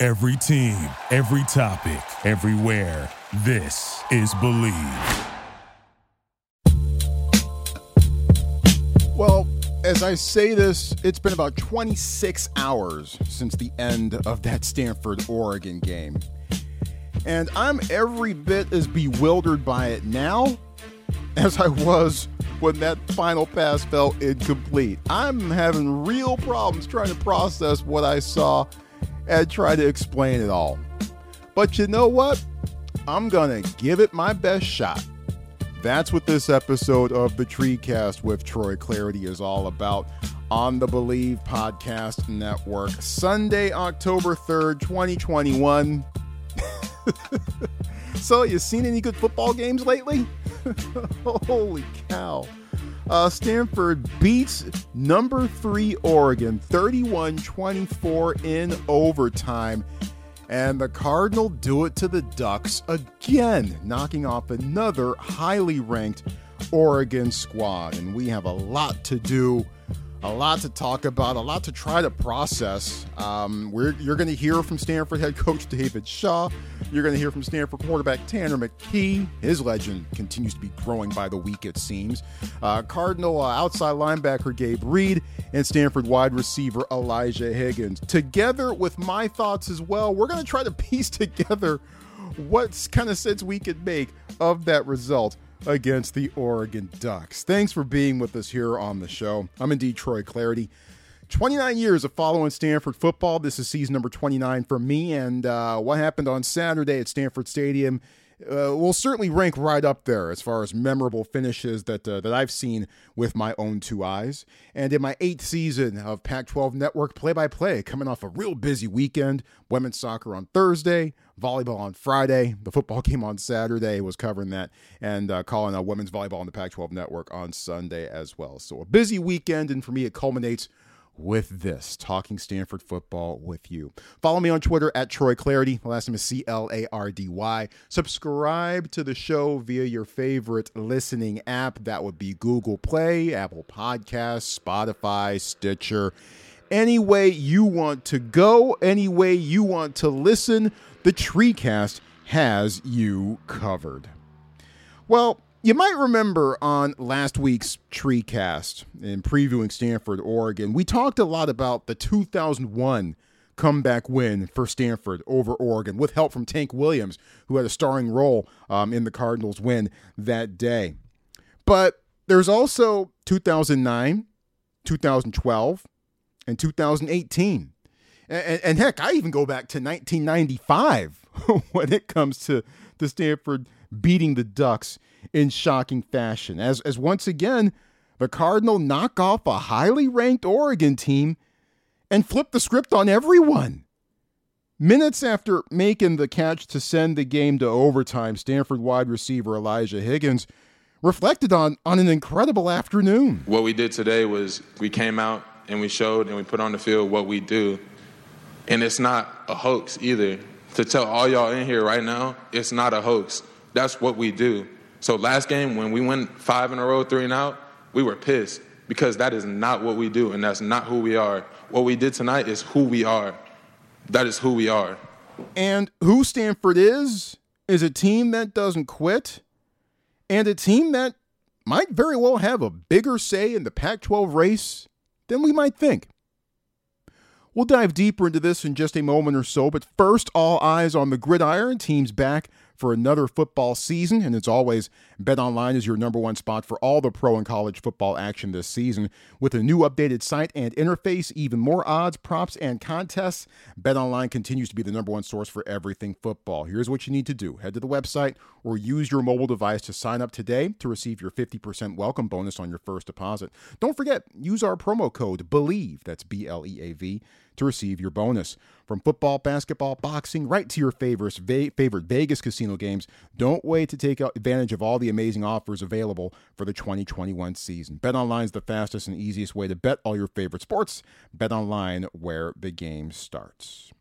Every team, every topic, everywhere. This is Bleav. Well, as I say this, it's been about 26 hours since the end of that Stanford Oregon game. And I'm every bit as bewildered by it now as I was when that final pass felt incomplete. I'm having real problems trying to process what I saw and try to explain it all. But you know what? I'm going to give it my best shot. That's what this episode of the Treecast with Troy Clardy is all about on the Bleav Podcast Network. Sunday, October 3rd, 2021. so, you seen any good football games lately? Holy cow. Uh, Stanford beats number three Oregon 31 24 in overtime. And the Cardinal do it to the Ducks again, knocking off another highly ranked Oregon squad. And we have a lot to do, a lot to talk about, a lot to try to process. Um, you're going to hear from Stanford head coach David Shaw. You're going to hear from Stanford quarterback Tanner McKee. His legend continues to be growing by the week, it seems. Uh, Cardinal uh, outside linebacker Gabe Reid and Stanford wide receiver Elijah Higgins. Together with my thoughts as well, we're going to try to piece together what kind of sense we could make of that result against the Oregon Ducks. Thanks for being with us here on the show. I'm indeed Troy Clardy. 29 years of following Stanford football. This is season number 29 for me. And uh, what happened on Saturday at Stanford Stadium uh, will certainly rank right up there as far as memorable finishes that uh, that I've seen with my own two eyes. And in my eighth season of Pac-12 Network play-by-play, coming off a real busy weekend, women's soccer on Thursday, volleyball on Friday, the football game on Saturday was covering that, and uh, calling a women's volleyball on the Pac-12 Network on Sunday as well. So a busy weekend, and for me, it culminates with this talking Stanford football with you. Follow me on Twitter at Troy Clardy. The last name is C L A R D Y. Subscribe to the show via your favorite listening app. That would be Google Play, Apple Podcasts, Spotify, Stitcher. Any way you want to go, any way you want to listen, the Treecast has you covered. Well, you might remember on last week's Treecast in previewing Stanford, Oregon, we talked a lot about the 2001 comeback win for Stanford over Oregon with help from Tank Williams, who had a starring role um, in the Cardinals' win that day. But there's also 2009, 2012, and 2018. And, and heck, I even go back to 1995 when it comes to, the Stanford beating the Ducks in shocking fashion. As, as once again, the Cardinal knock off a highly ranked Oregon team and flip the script on everyone. Minutes after making the catch to send the game to overtime, Stanford wide receiver Elijah Higgins reflected on, on an incredible afternoon. What we did today was we came out and we showed and we put on the field what we do. And it's not a hoax either. To tell all y'all in here right now, it's not a hoax. That's what we do. So last game, when we went five in a row, three and out, we were pissed because that is not what we do and that's not who we are. What we did tonight is who we are. That is who we are. And who Stanford is, is a team that doesn't quit and a team that might very well have a bigger say in the Pac 12 race than we might think. We'll dive deeper into this in just a moment or so, but first, all eyes on the gridiron. Teams back for another football season. And as always, BetOnline is your number one spot for all the pro and college football action this season. With a new updated site and interface, even more odds, props, and contests, BetOnline continues to be the number one source for everything football. Here's what you need to do head to the website or use your mobile device to sign up today to receive your 50% welcome bonus on your first deposit. Don't forget, use our promo code BLEAV, that's B L E A V to receive your bonus. From football, basketball, boxing, right to your favorite Vegas casino games, don't wait to take advantage of all the amazing offers available for the 2021 season. BetOnline is the fastest and easiest way to bet all your favorite sports. BetOnline, where the game starts.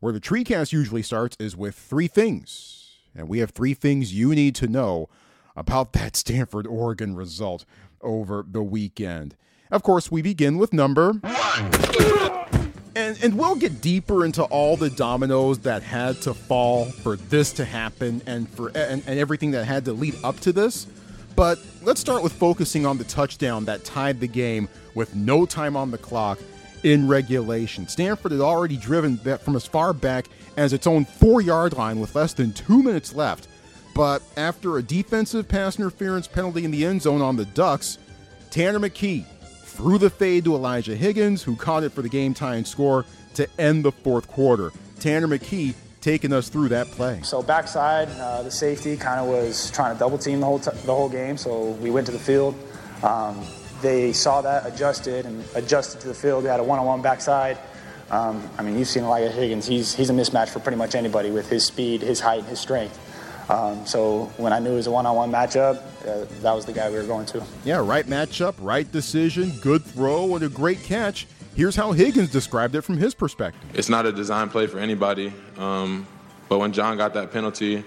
Where the TreeCast usually starts is with three things. And we have three things you need to know about that Stanford Oregon result over the weekend. Of course, we begin with number one. And, and we'll get deeper into all the dominoes that had to fall for this to happen and for and, and everything that had to lead up to this. But let's start with focusing on the touchdown that tied the game with no time on the clock in regulation. Stanford had already driven that from as far back as its own four yard line with less than two minutes left. But after a defensive pass interference penalty in the end zone on the Ducks, Tanner McKee threw the fade to Elijah Higgins, who caught it for the game tying score to end the fourth quarter. Tanner McKee taking us through that play. So backside, uh, the safety kind of was trying to double team the whole t- the whole game. So we went to the field. Um, they saw that, adjusted, and adjusted to the field. We had a one-on-one backside. Um, I mean, you've seen Elijah Higgins. He's he's a mismatch for pretty much anybody with his speed, his height, his strength. Um, so when I knew it was a one-on-one matchup, uh, that was the guy we were going to. Yeah, right matchup, right decision, good throw, and a great catch. Here's how Higgins described it from his perspective. It's not a design play for anybody, um, but when John got that penalty,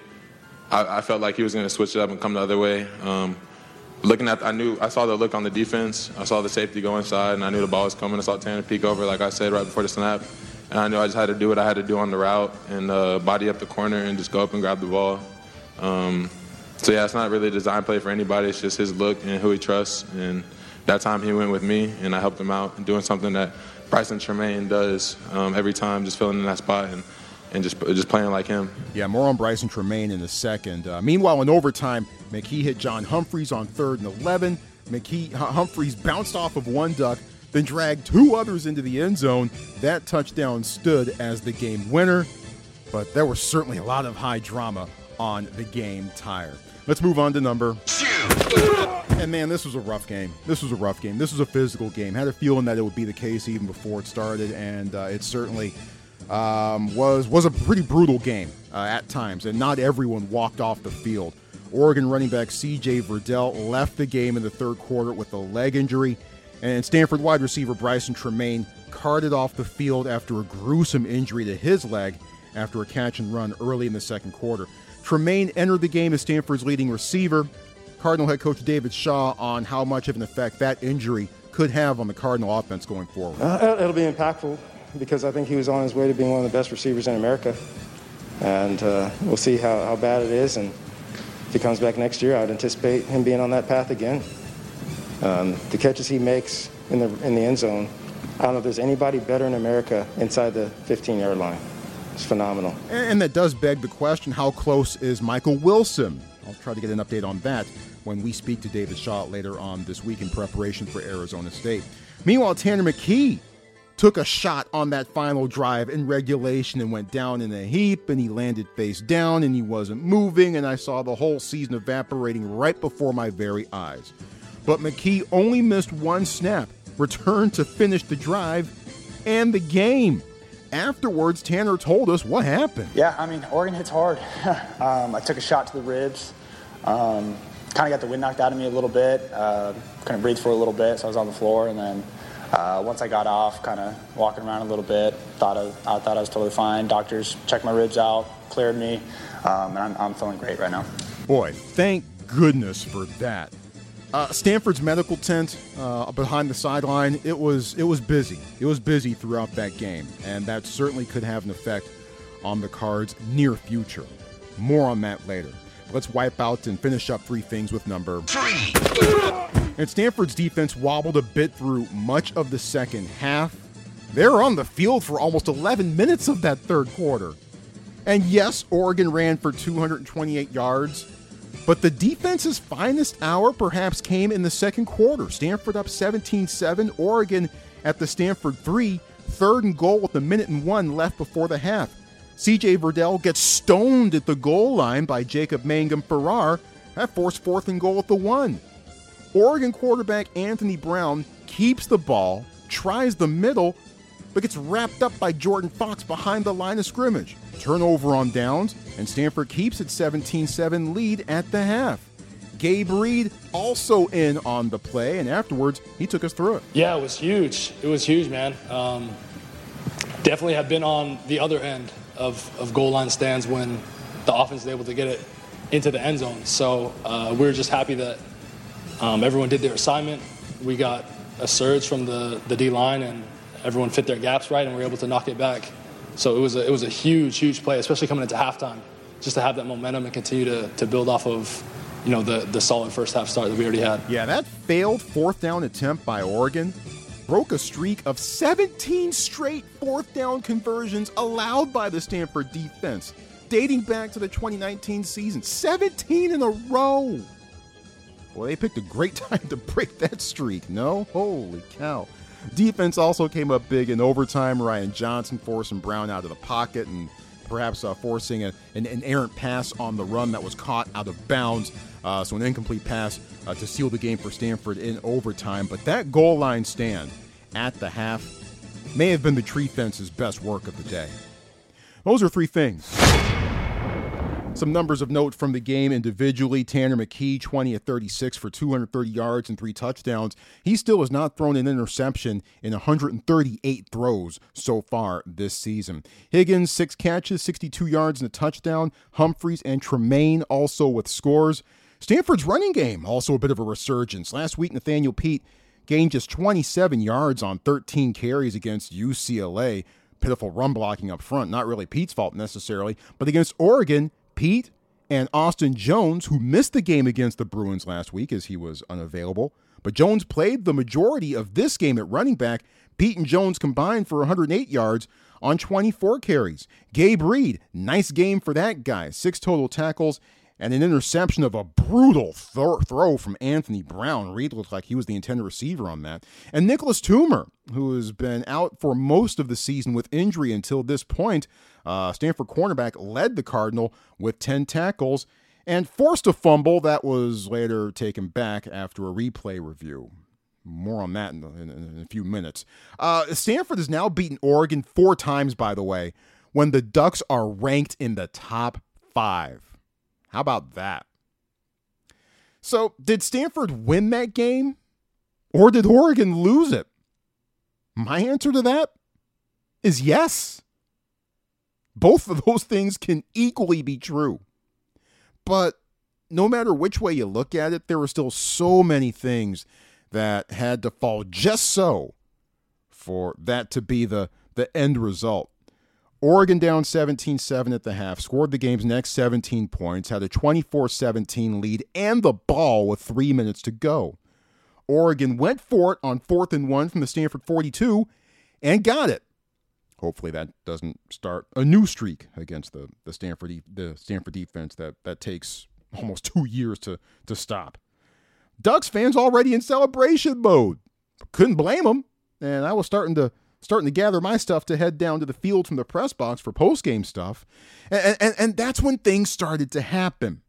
I, I felt like he was going to switch it up and come the other way. Um, looking at, I knew, I saw the look on the defense. I saw the safety go inside, and I knew the ball was coming. I saw Tanner peek over, like I said right before the snap, and I knew I just had to do what I had to do on the route and uh, body up the corner and just go up and grab the ball. Um, so yeah, it's not really a design play for anybody. It's just his look and who he trusts. And that time he went with me, and I helped him out doing something that Brycen Tremayne does um, every time, just filling in that spot and, and just just playing like him. Yeah, more on Brycen Tremayne in a second. Uh, meanwhile, in overtime, McKee hit John Humphreys on third and 11. McKee Humphreys bounced off of one duck, then dragged two others into the end zone. That touchdown stood as the game winner, but there was certainly a lot of high drama on the game tire. Let's move on to number. And man, this was a rough game. This was a rough game. This was a physical game. Had a feeling that it would be the case even before it started, and uh, it certainly um, was was a pretty brutal game uh, at times. And not everyone walked off the field. Oregon running back C.J. Verdell left the game in the third quarter with a leg injury, and Stanford wide receiver Brycen Tremayne carted off the field after a gruesome injury to his leg after a catch and run early in the second quarter. Tremayne entered the game as Stanford's leading receiver. Cardinal head coach David Shaw on how much of an effect that injury could have on the Cardinal offense going forward. Uh, it'll be impactful because I think he was on his way to being one of the best receivers in America. And uh, we'll see how, how bad it is. And if he comes back next year, I would anticipate him being on that path again. Um, the catches he makes in the, in the end zone, I don't know if there's anybody better in America inside the 15 yard line. It's phenomenal. And that does beg the question how close is Michael Wilson? I'll try to get an update on that when we speak to David Shaw later on this week in preparation for Arizona State. Meanwhile, Tanner McKee took a shot on that final drive in regulation and went down in a heap, and he landed face down and he wasn't moving, and I saw the whole season evaporating right before my very eyes. But McKee only missed one snap, returned to finish the drive and the game. Afterwards, Tanner told us what happened. Yeah, I mean, Oregon hits hard. um, I took a shot to the ribs. Um, kind of got the wind knocked out of me a little bit. Uh, couldn't breathe for a little bit, so I was on the floor. And then uh, once I got off, kind of walking around a little bit, thought I, I, thought I was totally fine. Doctors checked my ribs out, cleared me, um, and I'm, I'm feeling great right now. Boy, thank goodness for that. Uh, Stanford's medical tent uh, behind the sideline, it was it was busy. It was busy throughout that game, and that certainly could have an effect on the Cards' near future. More on that later. Let's wipe out and finish up three things with number three. And Stanford's defense wobbled a bit through much of the second half. They were on the field for almost 11 minutes of that third quarter. And yes, Oregon ran for 228 yards, but the defense's finest hour perhaps came in the second quarter. Stanford up 17 7, Oregon at the Stanford 3, third and goal with a minute and one left before the half. CJ Verdell gets stoned at the goal line by Jacob Mangum Farrar. That forced fourth and goal at the one. Oregon quarterback Anthony Brown keeps the ball, tries the middle, but gets wrapped up by Jordan Fox behind the line of scrimmage. Turnover on downs, and Stanford keeps its 17 7 lead at the half. Gabe Reid also in on the play, and afterwards, he took us through it. Yeah, it was huge. It was huge, man. Um, definitely have been on the other end of, of goal line stands when the offense is able to get it into the end zone. So uh, we are just happy that um, everyone did their assignment. We got a surge from the, the D line, and everyone fit their gaps right, and we are able to knock it back. So it was a, it was a huge, huge play, especially coming into halftime, just to have that momentum and continue to, to build off of you know the, the solid first half start that we already had. Yeah, that failed fourth down attempt by Oregon broke a streak of 17 straight fourth down conversions allowed by the Stanford defense, dating back to the 2019 season. 17 in a row. Well, they picked a great time to break that streak, no? Holy cow. Defense also came up big in overtime. Ryan Johnson forcing Brown out of the pocket and perhaps uh, forcing a, an, an, errant pass on the run that was caught out of bounds. Uh, so an incomplete pass uh, to seal the game for Stanford in overtime. But that goal line stand at the half may have been the tree fence's best work of the day. Those are three things. Some numbers of note from the game individually. Tanner McKee, 20 at 36 for 230 yards and three touchdowns. He still has not thrown an interception in 138 throws so far this season. Higgins, six catches, 62 yards and a touchdown. Humphreys and Tremayne also with scores. Stanford's running game, also a bit of a resurgence. Last week, Nathaniel Peat gained just 27 yards on 13 carries against UCLA. Pitiful run blocking up front. Not really Peat's fault necessarily, but against Oregon, Peat and Austin Jones, who missed the game against the Bruins last week as he was unavailable, but Jones played the majority of this game at running back. Peat and Jones combined for 108 yards on 24 carries. Gabe Reid, nice game for that guy. Six total tackles and an interception of a brutal th- throw from Anthony Brown. Reid looked like he was the intended receiver on that. And Nicholas Toomer, who has been out for most of the season with injury until this point, uh, Stanford cornerback led the Cardinal with 10 tackles and forced a fumble that was later taken back after a replay review. More on that in, in, in a few minutes. Uh, Stanford has now beaten Oregon four times, by the way, when the Ducks are ranked in the top five. How about that? So, did Stanford win that game or did Oregon lose it? My answer to that is yes. Both of those things can equally be true. But no matter which way you look at it, there were still so many things that had to fall just so for that to be the, the end result. Oregon down 17 7 at the half, scored the game's next 17 points, had a 24 17 lead and the ball with three minutes to go. Oregon went for it on fourth and one from the Stanford 42 and got it. Hopefully that doesn't start a new streak against the, the Stanford the Stanford defense that, that takes almost two years to, to stop. Ducks fans already in celebration mode. Couldn't blame them. And I was starting to starting to gather my stuff to head down to the field from the press box for post game stuff. And, and, and that's when things started to happen.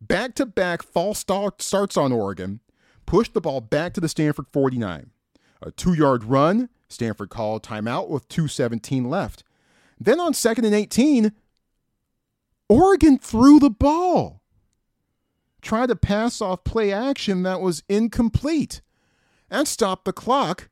Back to back false start starts on Oregon pushed the ball back to the Stanford 49. A two yard run, Stanford called timeout with 2.17 left. Then on second and 18, Oregon threw the ball. Tried to pass off play action that was incomplete and stopped the clock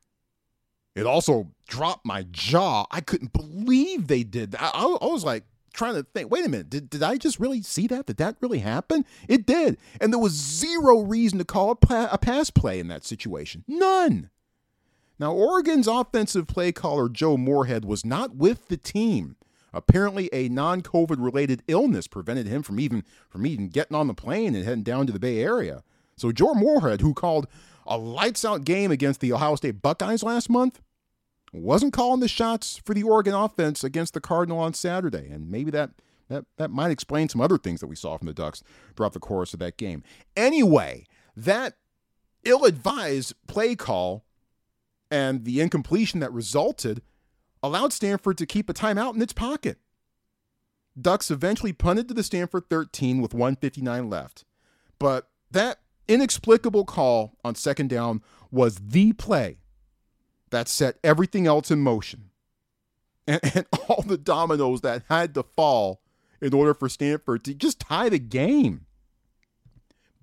it also dropped my jaw. I couldn't believe they did that. I, I, was like trying to think, wait a minute, did, did I just really see that? Did that really happen? It did. And there was zero reason to call a, a pass play in that situation. None. Now, Oregon's offensive play caller, Joe Moorhead, was not with the team. Apparently, a non-COVID related illness prevented him from even from even getting on the plane and heading down to the Bay Area. So Joe Moorhead, who called a lights out game against the Ohio State Buckeyes last month, wasn't calling the shots for the Oregon offense against the Cardinal on Saturday. And maybe that that that might explain some other things that we saw from the Ducks throughout the course of that game. Anyway, that ill-advised play call and the incompletion that resulted allowed Stanford to keep a timeout in its pocket. Ducks eventually punted to the Stanford 13 with 159 left. But that inexplicable call on second down was the play that set everything else in motion. And, and all the dominoes that had to fall in order for Stanford to just tie the game.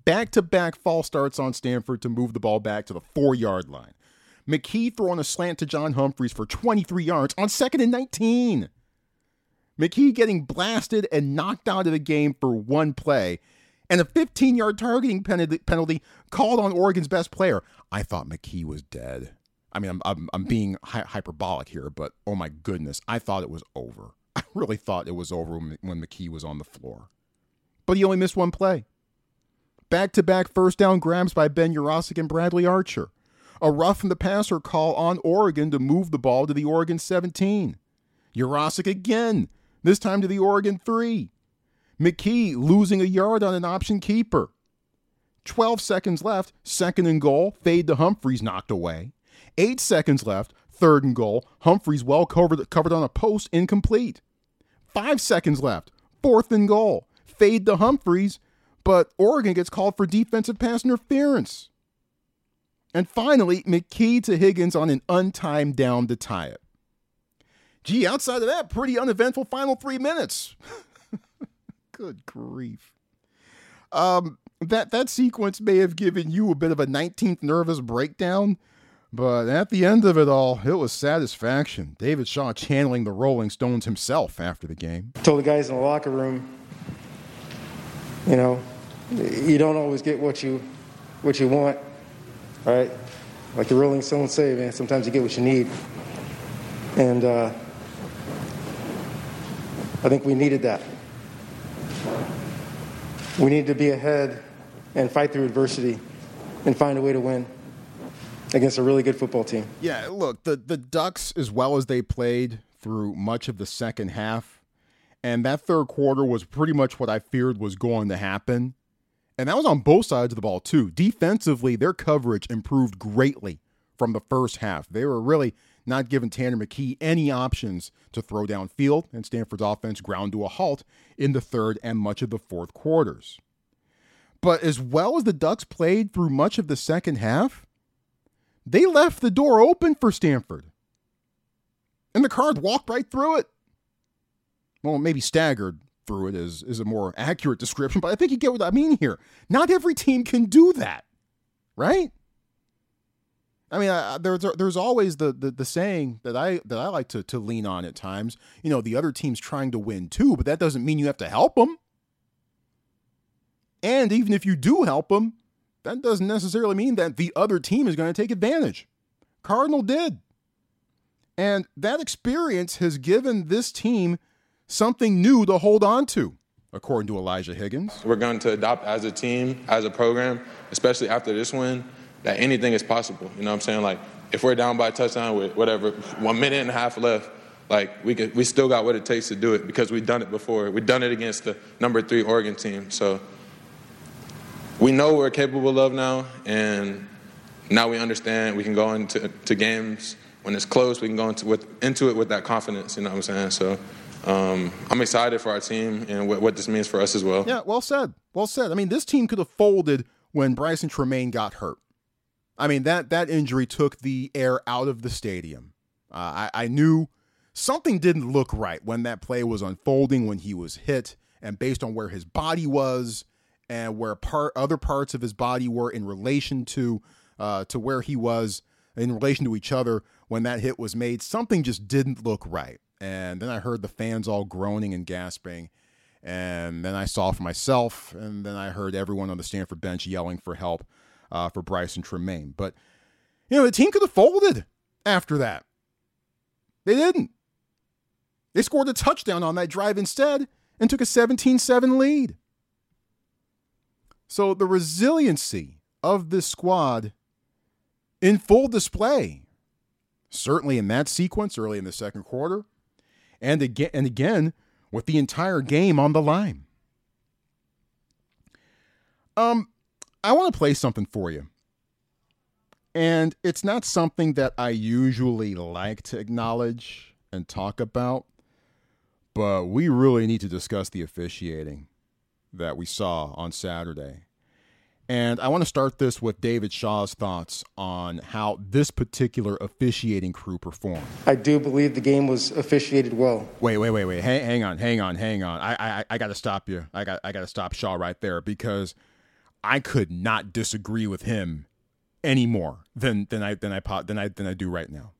Back to back false starts on Stanford to move the ball back to the four yard line. McKee throwing a slant to John Humphreys for 23 yards on second and 19. McKee getting blasted and knocked out of the game for one play, and a 15 yard targeting penalty called on Oregon's best player. I thought McKee was dead. I mean, I'm, I'm, I'm being hi- hyperbolic here, but oh my goodness, I thought it was over. I really thought it was over when, when McKee was on the floor. But he only missed one play. Back to back first down grabs by Ben Yurosek and Bradley Archer. A rough in the passer call on Oregon to move the ball to the Oregon 17. Yurosek again, this time to the Oregon 3. McKee losing a yard on an option keeper. 12 seconds left, second and goal, fade to Humphreys knocked away. Eight seconds left, third and goal, Humphreys well covered, covered on a post, incomplete. Five seconds left, fourth and goal, fade to Humphreys, but Oregon gets called for defensive pass interference. And finally, McKee to Higgins on an untimed down to tie it. Gee, outside of that, pretty uneventful final three minutes. Good grief. Um, that that sequence may have given you a bit of a 19th nervous breakdown, but at the end of it all, it was satisfaction. David Shaw channeling the Rolling Stones himself after the game. Told the guys in the locker room, you know, you don't always get what you what you want, right? Like the Rolling Stones say, man, sometimes you get what you need. And uh, I think we needed that. We need to be ahead and fight through adversity and find a way to win against a really good football team. Yeah, look, the, the Ducks, as well as they played through much of the second half, and that third quarter was pretty much what I feared was going to happen. And that was on both sides of the ball, too. Defensively, their coverage improved greatly from the first half. They were really not giving Tanner McKee any options to throw downfield, and Stanford's offense ground to a halt in the third and much of the fourth quarters. But as well as the Ducks played through much of the second half, they left the door open for Stanford. And the Cards walked right through it. Well, maybe staggered through it is, is a more accurate description, but I think you get what I mean here. Not every team can do that, right? I mean, I, there's there's always the, the the saying that I that I like to to lean on at times. You know, the other team's trying to win too, but that doesn't mean you have to help them. And even if you do help them, that doesn't necessarily mean that the other team is going to take advantage. Cardinal did. And that experience has given this team something new to hold on to, according to Elijah Higgins. We're going to adopt as a team, as a program, especially after this win, that anything is possible. You know what I'm saying? Like, if we're down by a touchdown with whatever, one minute and a half left, like we could, we still got what it takes to do it because we've done it before. We've done it against the number three Oregon team. So we know we're capable of now, and now we understand we can go into to games when it's close. We can go into with into it with that confidence. You know what I'm saying? So. Um, I'm excited for our team and what, what this means for us as well. Yeah, well said. Well said. I mean, this team could have folded when Brycen Tremayne got hurt. I mean that that injury took the air out of the stadium. Uh, I, I knew something didn't look right when that play was unfolding when he was hit, and based on where his body was and where part other parts of his body were in relation to uh, to where he was in relation to each other when that hit was made, something just didn't look right. And then I heard the fans all groaning and gasping. And then I saw for myself, and then I heard everyone on the Stanford bench yelling for help uh, for Brycen Tremayne. But, you know, the team could have folded after that. They didn't. They scored a touchdown on that drive instead and took a 17 7 lead. So the resiliency of this squad in full display, certainly in that sequence early in the second quarter, and again, and again with the entire game on the line. Um, I want to play something for you. And it's not something that I usually like to acknowledge and talk about, but we really need to discuss the officiating that we saw on Saturday. And I want to start this with David Shaw's thoughts on how this particular officiating crew performed. I do believe the game was officiated well. Wait, wait, wait, wait. Hang, hang on, hang on, hang on. I, I, I got to stop you. I got, I got to stop Shaw right there because I could not disagree with him any more than than I than I than I than I do right now.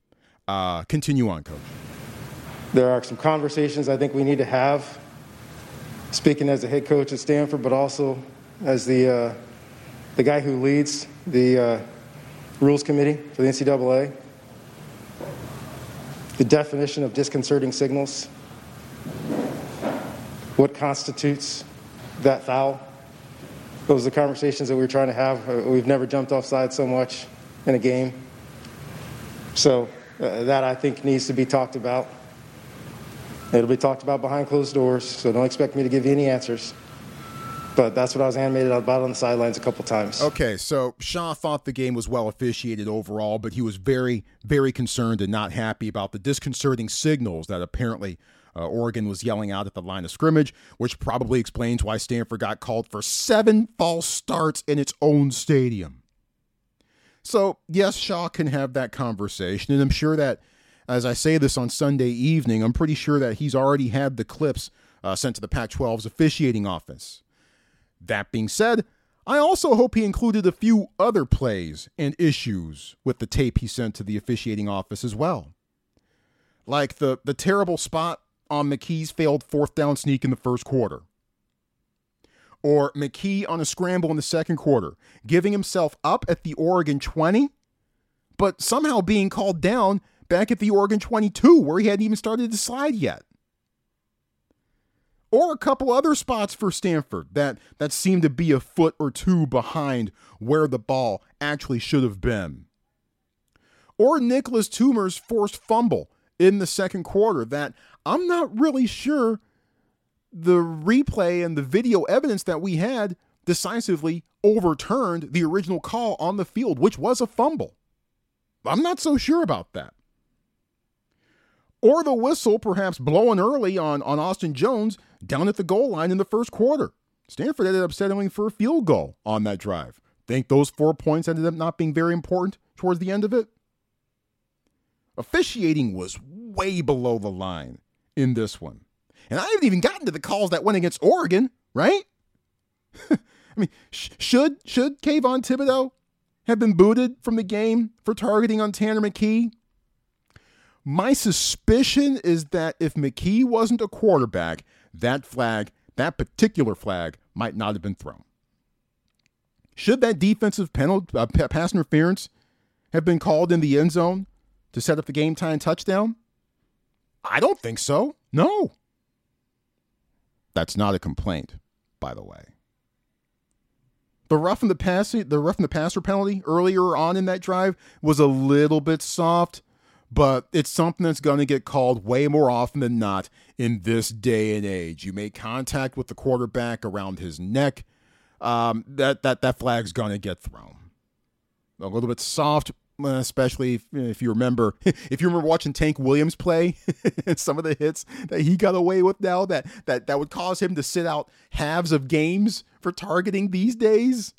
Uh, continue on, coach. There are some conversations I think we need to have. Speaking as a head coach at Stanford, but also as the uh, the guy who leads the uh, rules committee for the NCAA. The definition of disconcerting signals. What constitutes that foul? Those are the conversations that we are trying to have. Uh, we've never jumped offside so much in a game. So uh, that I think needs to be talked about. It'll be talked about behind closed doors, so don't expect me to give you any answers. But that's what I was animated about on the sidelines a couple times. Okay, so Shaw thought the game was well officiated overall, but he was very, very concerned and not happy about the disconcerting signals that apparently uh, Oregon was yelling out at the line of scrimmage, which probably explains why Stanford got called for seven false starts in its own stadium. So, yes, Shaw can have that conversation, and I'm sure that as I say this on Sunday evening, I'm pretty sure that he's already had the clips uh, sent to the Pac 12's officiating office. That being said, I also hope he included a few other plays and issues with the tape he sent to the officiating office as well. Like the, the terrible spot on McKee's failed fourth down sneak in the first quarter. Or McKee on a scramble in the second quarter, giving himself up at the Oregon 20, but somehow being called down back at the Oregon 22, where he hadn't even started to slide yet. Or a couple other spots for Stanford that, that seemed to be a foot or two behind where the ball actually should have been. Or Nicholas Toomer's forced fumble in the second quarter that I'm not really sure the replay and the video evidence that we had decisively overturned the original call on the field, which was a fumble. I'm not so sure about that. Or the whistle perhaps blowing early on, on Austin Jones down at the goal line in the first quarter. Stanford ended up settling for a field goal on that drive. Think those four points ended up not being very important towards the end of it? Officiating was way below the line in this one. And I haven't even gotten to the calls that went against Oregon, right? I mean, sh- should should Kayvon Thibodeaux have been booted from the game for targeting on Tanner McKee? My suspicion is that if McKee wasn't a quarterback, that flag, that particular flag, might not have been thrown. Should that defensive penalty, uh, pass interference have been called in the end zone to set up the game time touchdown? I don't think so. No. That's not a complaint, by the way. The rough in the pass, the rough in the passer penalty earlier on in that drive was a little bit soft, but it's something that's going to get called way more often than not in this day and age. You make contact with the quarterback around his neck, um, that that that flag's going to get thrown. A little bit soft, Uh, especially if, if, you remember if you remember watching Tank Williams play some of the hits that he got away with now that that that would cause him to sit out halves of games for targeting these days.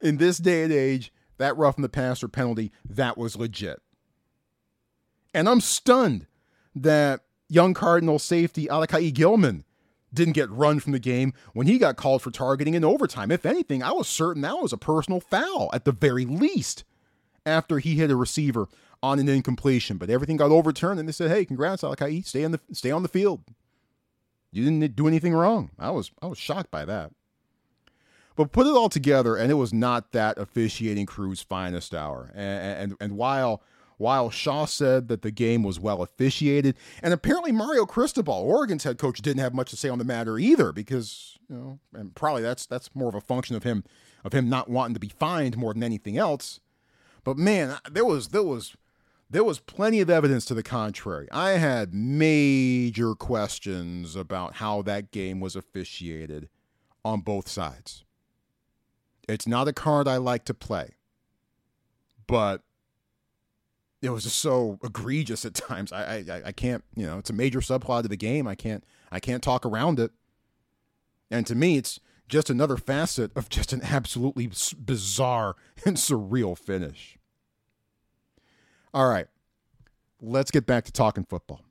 In this day and age, that rough in the passer penalty that was legit. And I'm stunned that young Cardinal safety Alakai Gilman didn't get run from the game when he got called for targeting in overtime. If anything, I was certain that was a personal foul at the very least after he hit a receiver on an incompletion. But everything got overturned and they said, Hey, congrats, Alakai, stay on the stay on the field. You didn't do anything wrong. I was I was shocked by that. But put it all together, and it was not that officiating crew's finest hour. And and, and while while Shaw said that the game was well officiated. And apparently, Mario Cristobal, Oregon's head coach, didn't have much to say on the matter either, because you know, and probably that's that's more of a function of him of him not wanting to be fined more than anything else. But man, there was there was there was plenty of evidence to the contrary. I had major questions about how that game was officiated on both sides. It's not a card I like to play, but it was just so egregious at times. I, I I can't, you know, it's a major subplot of the game. I can't I can't talk around it. And to me, it's just another facet of just an absolutely bizarre and surreal finish. All right, let's get back to talking football.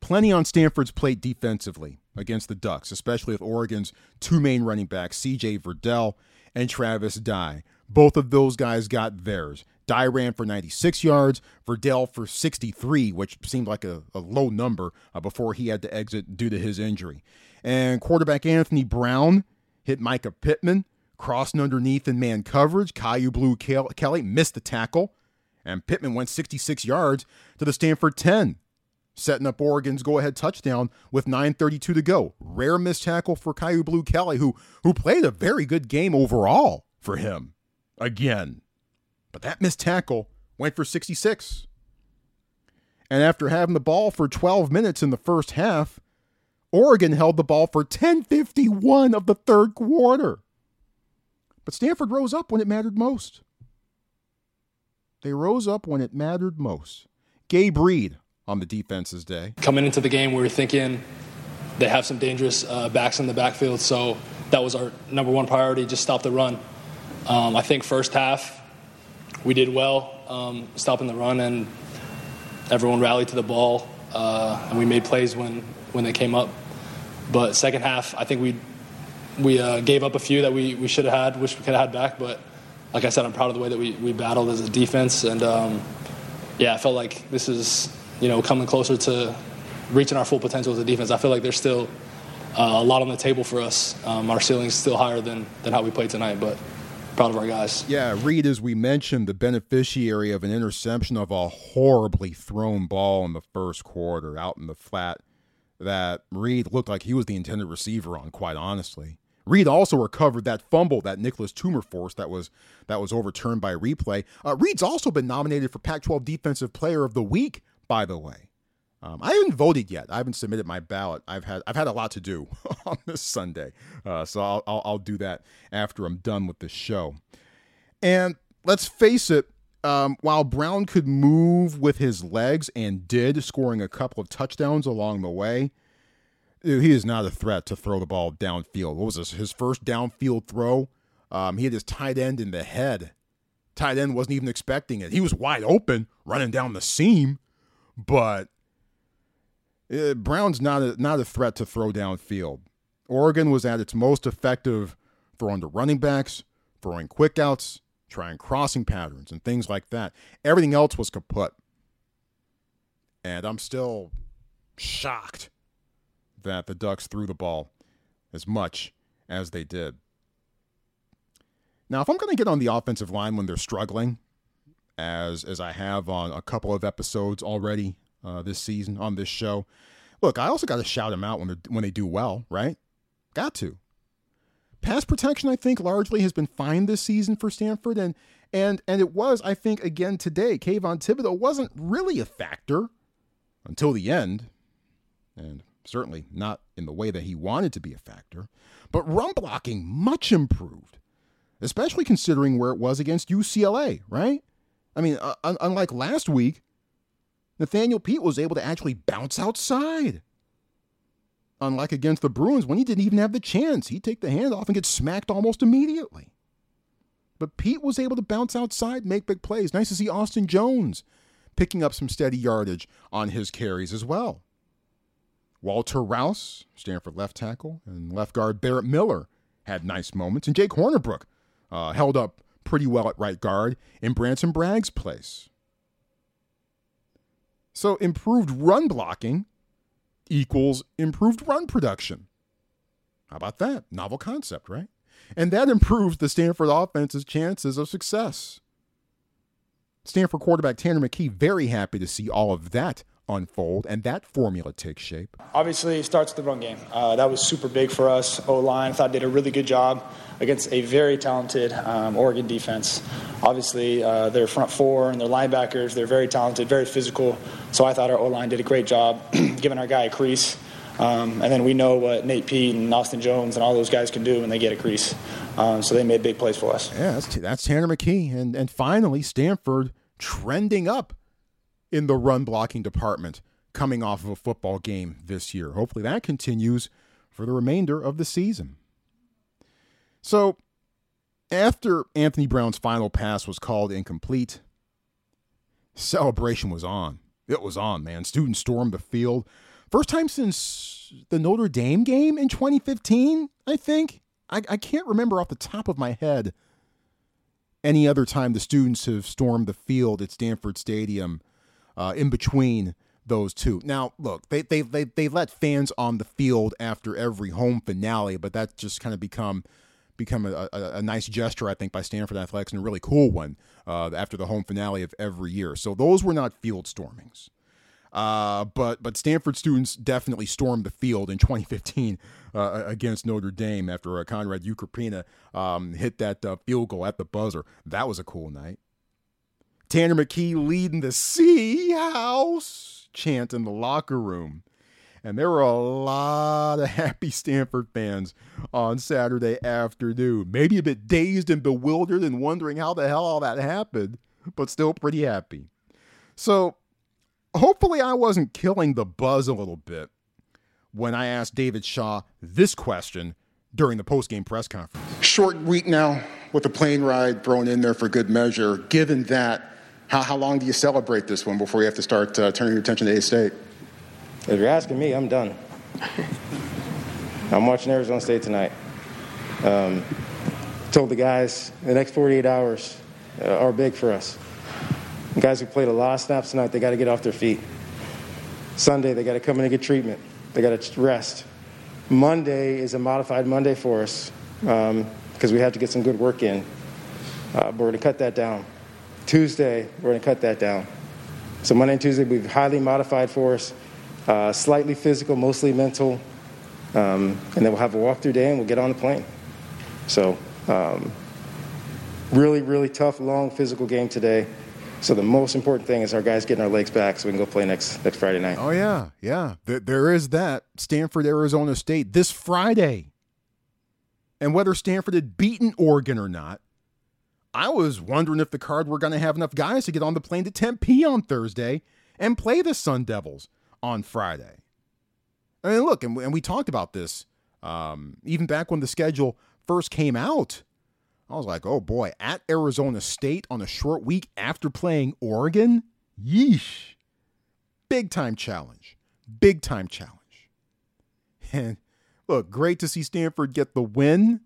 Plenty on Stanford's plate defensively against the Ducks, especially with Oregon's two main running backs, CJ Verdell and Travis Dye. Both of those guys got theirs. Dye ran for 96 yards, Verdell for 63, which seemed like a, a low number uh, before he had to exit due to his injury. And quarterback Anthony Brown hit Mycah Pittman, crossing underneath in man coverage. Kyu Blue Kelly missed the tackle, and Pittman went 66 yards to the Stanford 10, setting up Oregon's go-ahead touchdown with 9:32 to go. Rare missed tackle for Kyu Blue Kelly, who who played a very good game overall for him. Again, but that missed tackle went for 66. And after having the ball for 12 minutes in the first half, Oregon held the ball for 10:51 of the third quarter. But Stanford rose up when it mattered most. They rose up when it mattered most. Gabe Reid on the defense's day. Coming into the game, we were thinking they have some dangerous uh, backs in the backfield, so that was our number one priority, just stop the run. Um, I think first half, we did well um, stopping the run, and everyone rallied to the ball, uh, and we made plays when, when they came up. But second half, I think we we uh, gave up a few that we, we should have had, wish we could have had back. But like I said, I'm proud of the way that we, we battled as a defense, and um, yeah, I felt like this is you know coming closer to reaching our full potential as a defense. I feel like there's still uh, a lot on the table for us. Um, our ceiling's still higher than than how we played tonight, but proud of our guys. Yeah, Reid, as we mentioned, the beneficiary of an interception of a horribly thrown ball in the first quarter out in the flat that Reid looked like he was the intended receiver on, quite honestly. Reid also recovered that fumble that Nicholas Toomer forced that was that was overturned by replay. Uh, Reid's also been nominated for Pac-12 Defensive Player of the Week, by the way. Um, I haven't voted yet. I haven't submitted my ballot. I've had I've had a lot to do on this Sunday, uh, so I'll, I'll, I'll do that after I'm done with the show. And let's face it, um, while Brown could move with his legs and did, scoring a couple of touchdowns along the way, he is not a threat to throw the ball downfield. What was this? His first downfield throw? Um, he had his tight end in the head. Tight end wasn't even expecting it. He was wide open, running down the seam, but uh, Brown's not a, not a threat to throw downfield. Oregon was at its most effective throwing to running backs, throwing quick outs, trying crossing patterns, and things like that. Everything else was kaput. And I'm still shocked that the Ducks threw the ball as much as they did. Now, if I'm going to get on the offensive line when they're struggling, as as I have on a couple of episodes already uh, this season on this show. Look, I also got to shout them out when they when they do well, right? Got to. Pass protection, I think, largely has been fine this season for Stanford, and and and it was, I think, again today. Kayvon Thibodeaux wasn't really a factor until the end, and certainly not in the way that he wanted to be a factor. But run blocking much improved, especially considering where it was against UCLA, right? I mean, uh, unlike last week, Nathaniel Peat was able to actually bounce outside. Unlike against the Bruins, when he didn't even have the chance, he'd take the handoff and get smacked almost immediately. But Peat was able to bounce outside, make big plays. Nice to see Austin Jones picking up some steady yardage on his carries as well. Walter Rouse, Stanford left tackle, and left guard Barrett Miller had nice moments. And Jake Hornibrook uh, held up pretty well at right guard in Branson Bragg's place. So improved run blocking equals improved run production. How about that? Novel concept, right? And that improves the Stanford offense's chances of success. Stanford quarterback Tanner McKee very happy to see all of that unfold and that formula take shape? Obviously, it starts with the run game. Uh, that was super big for us. O line I thought did a really good job against a very talented um, Oregon defense. Obviously, uh, their front four and their linebackers, they're very talented, very physical. So I thought our O line did a great job giving our guy a crease. Um, and then we know what Nate Peat and Austin Jones and all those guys can do when they get a crease. Um, so they made big plays for us. Yeah, that's, that's Tanner McKee. And, and finally, Stanford trending up in the run blocking department coming off of a football game this year. Hopefully that continues for the remainder of the season. So, after Anthony Brown's final pass was called incomplete, celebration was on. It was on, man. Students stormed the field. First time since the Notre Dame game in 2015, I think. I, I can't remember off the top of my head any other time the students have stormed the field at Stanford Stadium uh, in between those two. Now, look, they, they they they let fans on the field after every home finale, but that's just kind of become become a, a, a, nice gesture, I think, by Stanford Athletics and a really cool one uh, after the home finale of every year. So those were not field stormings. Uh, but but Stanford students definitely stormed the field in 2015 uh, against Notre Dame after uh, Conrad Ukropina um, hit that uh, field goal at the buzzer. That was a cool night. Tanner McKee leading the Sea House chant in the locker room. And there were a lot of happy Stanford fans on Saturday afternoon. Maybe a bit dazed and bewildered and wondering how the hell all that happened, but still pretty happy. So hopefully I wasn't killing the buzz a little bit when I asked David Shaw this question during the post-game press conference. Short week now with the plane ride thrown in there for good measure. Given that, how, how long do you celebrate this one before you have to start uh, turning your attention to A State? If you're asking me, I'm done. I'm watching Arizona State tonight. Um, told the guys the next 48 hours uh, are big for us. The guys who played a lot of snaps tonight, they got to get off their feet. Sunday, they got to come in and get treatment. They got to rest. Monday is a modified Monday for us because um, we have to get some good work in. Uh, but we're going to cut that down. Tuesday, we're going to cut that down. So Monday and Tuesday we've highly modified for us, uh, slightly physical, mostly mental. Um, and then we'll have a walkthrough day and we'll get on the plane. So, um, really, really tough, long physical game today. So the most important thing is our guys getting our legs back so we can go play next next Friday night. Oh yeah, yeah. There is that Stanford Arizona State this Friday. And whether Stanford had beaten Oregon or not, I was wondering if the card were going to have enough guys to get on the plane to Tempe on Thursday and play the Sun Devils on Friday. I mean, look, and we, and we talked about this um, even back when the schedule first came out. I was like, oh boy, at Arizona State on a short week after playing Oregon? Yeesh. Big time challenge. Big time challenge. And look, great to see Stanford get the win.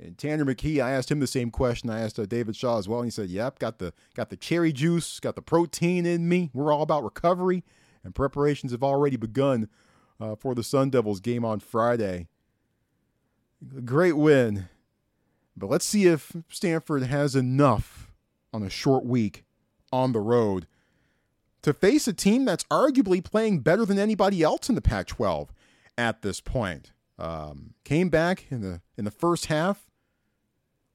And Tanner McKee, I asked him the same question I asked uh, David Shaw as well. And he said, Yep, got the got the cherry juice, got the protein in me. We're all about recovery, and preparations have already begun uh, for the Sun Devils game on Friday. Great win but let's see if Stanford has enough on a short week on the road to face a team that's arguably playing better than anybody else in the Pac-12 at this point. Um, came back in the in the first half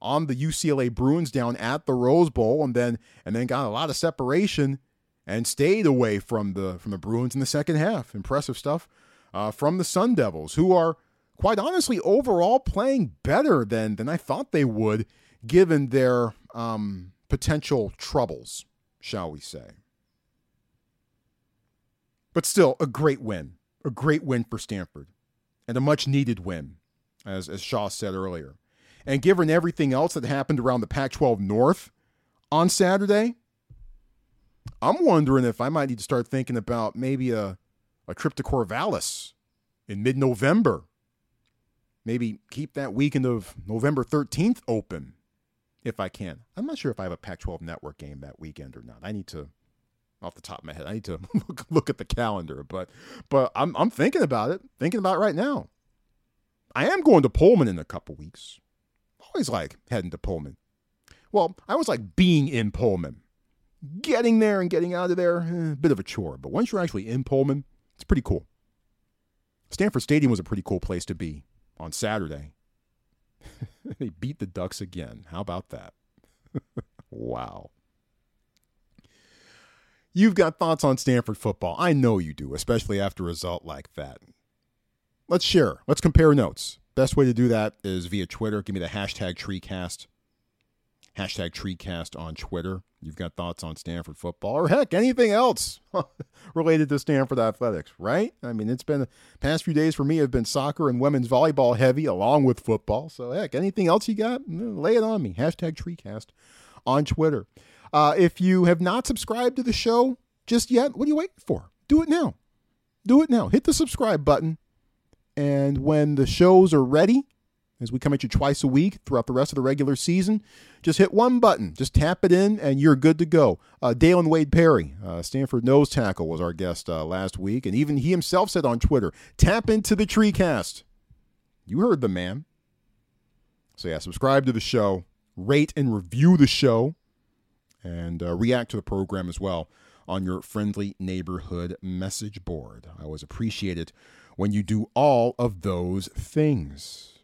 on the UCLA Bruins down at the Rose Bowl, and then and then got a lot of separation and stayed away from the from the Bruins in the second half. Impressive stuff uh, from the Sun Devils, who are quite honestly, overall playing better than than I thought they would, given their um, potential troubles, shall we say. But still, a great win, a great win for Stanford, and a much needed win, as as Shaw said earlier. And given everything else that happened around the Pac-12 North on Saturday, I'm wondering if I might need to start thinking about maybe a a trip to Corvallis in mid-November maybe keep that weekend of November 13th open if I can. I'm not sure if I have a Pac 12 network game that weekend or not. I need to, off the top of my head, I need to look, look at the calendar, but but I'm, I'm thinking about it, thinking about it right now. I am going to Pullman in a couple weeks. Always like heading to Pullman. Well, I always like being in Pullman. Getting there and getting out of there, eh, a bit of a chore. But once you're actually in Pullman, it's pretty cool. Stanford Stadium was a pretty cool place to be on Saturday. they beat the Ducks again. How about that? wow. You've got thoughts on Stanford football. I know you do, especially after a result like that. Let's share. Let's compare notes. Best way to do that is via Twitter. Give me the hashtag TreeCast. Hashtag TreeCast on Twitter. you've got thoughts on Stanford football or heck, anything else related to Stanford athletics, right? I mean, it's been the past few days for me have been soccer and women's volleyball heavy along with football. So heck, anything else you got, lay it on me. Hashtag TreeCast on Twitter. Uh, if you have not subscribed to the show just yet, what are you waiting for? Do it now. Do it now. Hit the subscribe button. And when the shows are ready, as we come at you twice a week throughout the rest of the regular season. Just hit one button, just tap it in, and you're good to go. Uh, Dalyn Wade Perry, uh, Stanford nose tackle, was our guest uh, last week, and even he himself said on Twitter, "Tap into the TreeCast." You heard the man. So yeah, subscribe to the show, rate and review the show, and uh, react to the program as well on your friendly neighborhood message board. I always appreciate it when you do all of those things.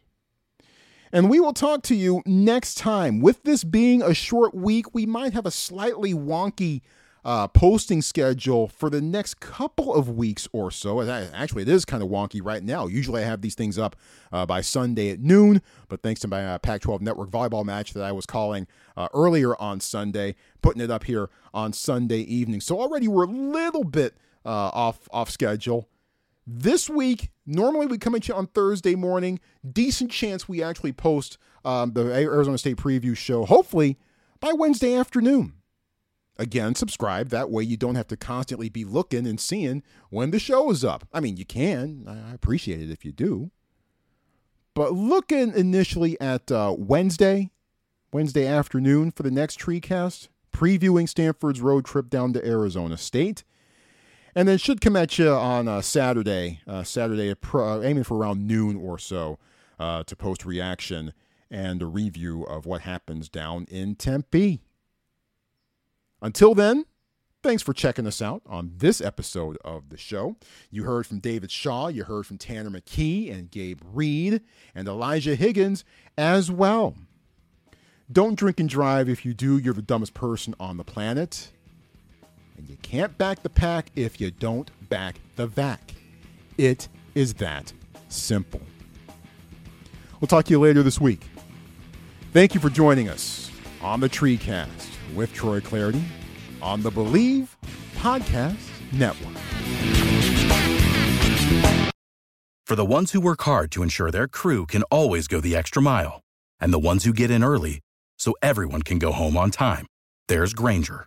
And we will talk to you next time. With this being a short week, we might have a slightly wonky uh, posting schedule for the next couple of weeks or so. Actually, it is kind of wonky right now. Usually I have these things up uh, by Sunday at noon, but thanks to my uh, Pac 12 Network volleyball match that I was calling uh, earlier on Sunday, putting it up here on Sunday evening. So already we're a little bit uh, off, off schedule. This week, normally we come at you on Thursday morning. Decent chance we actually post um, the Arizona State preview show, hopefully by Wednesday afternoon. Again, subscribe. That way you don't have to constantly be looking and seeing when the show is up. I mean, you can. I appreciate it if you do. But looking initially at uh, Wednesday, Wednesday afternoon for the next TreeCast, previewing Stanford's road trip down to Arizona State. And then should come at you on uh, Saturday, uh, Saturday, pro, aiming for around noon or so uh, to post reaction and a review of what happens down in Tempe. Until then, thanks for checking us out on this episode of the show. You heard from David Shaw, you heard from Tanner McKee and Gabe Reid and Elijah Higgins as well. Don't drink and drive. If you do, you're the dumbest person on the planet. And you can't back the pack if you don't back the VAC. It is that simple. We'll talk to you later this week. Thank you for joining us on the TreeCast with Troy Clardy on the Bleav Podcast Network. For the ones who work hard to ensure their crew can always go the extra mile, and the ones who get in early so everyone can go home on time, there's Grainger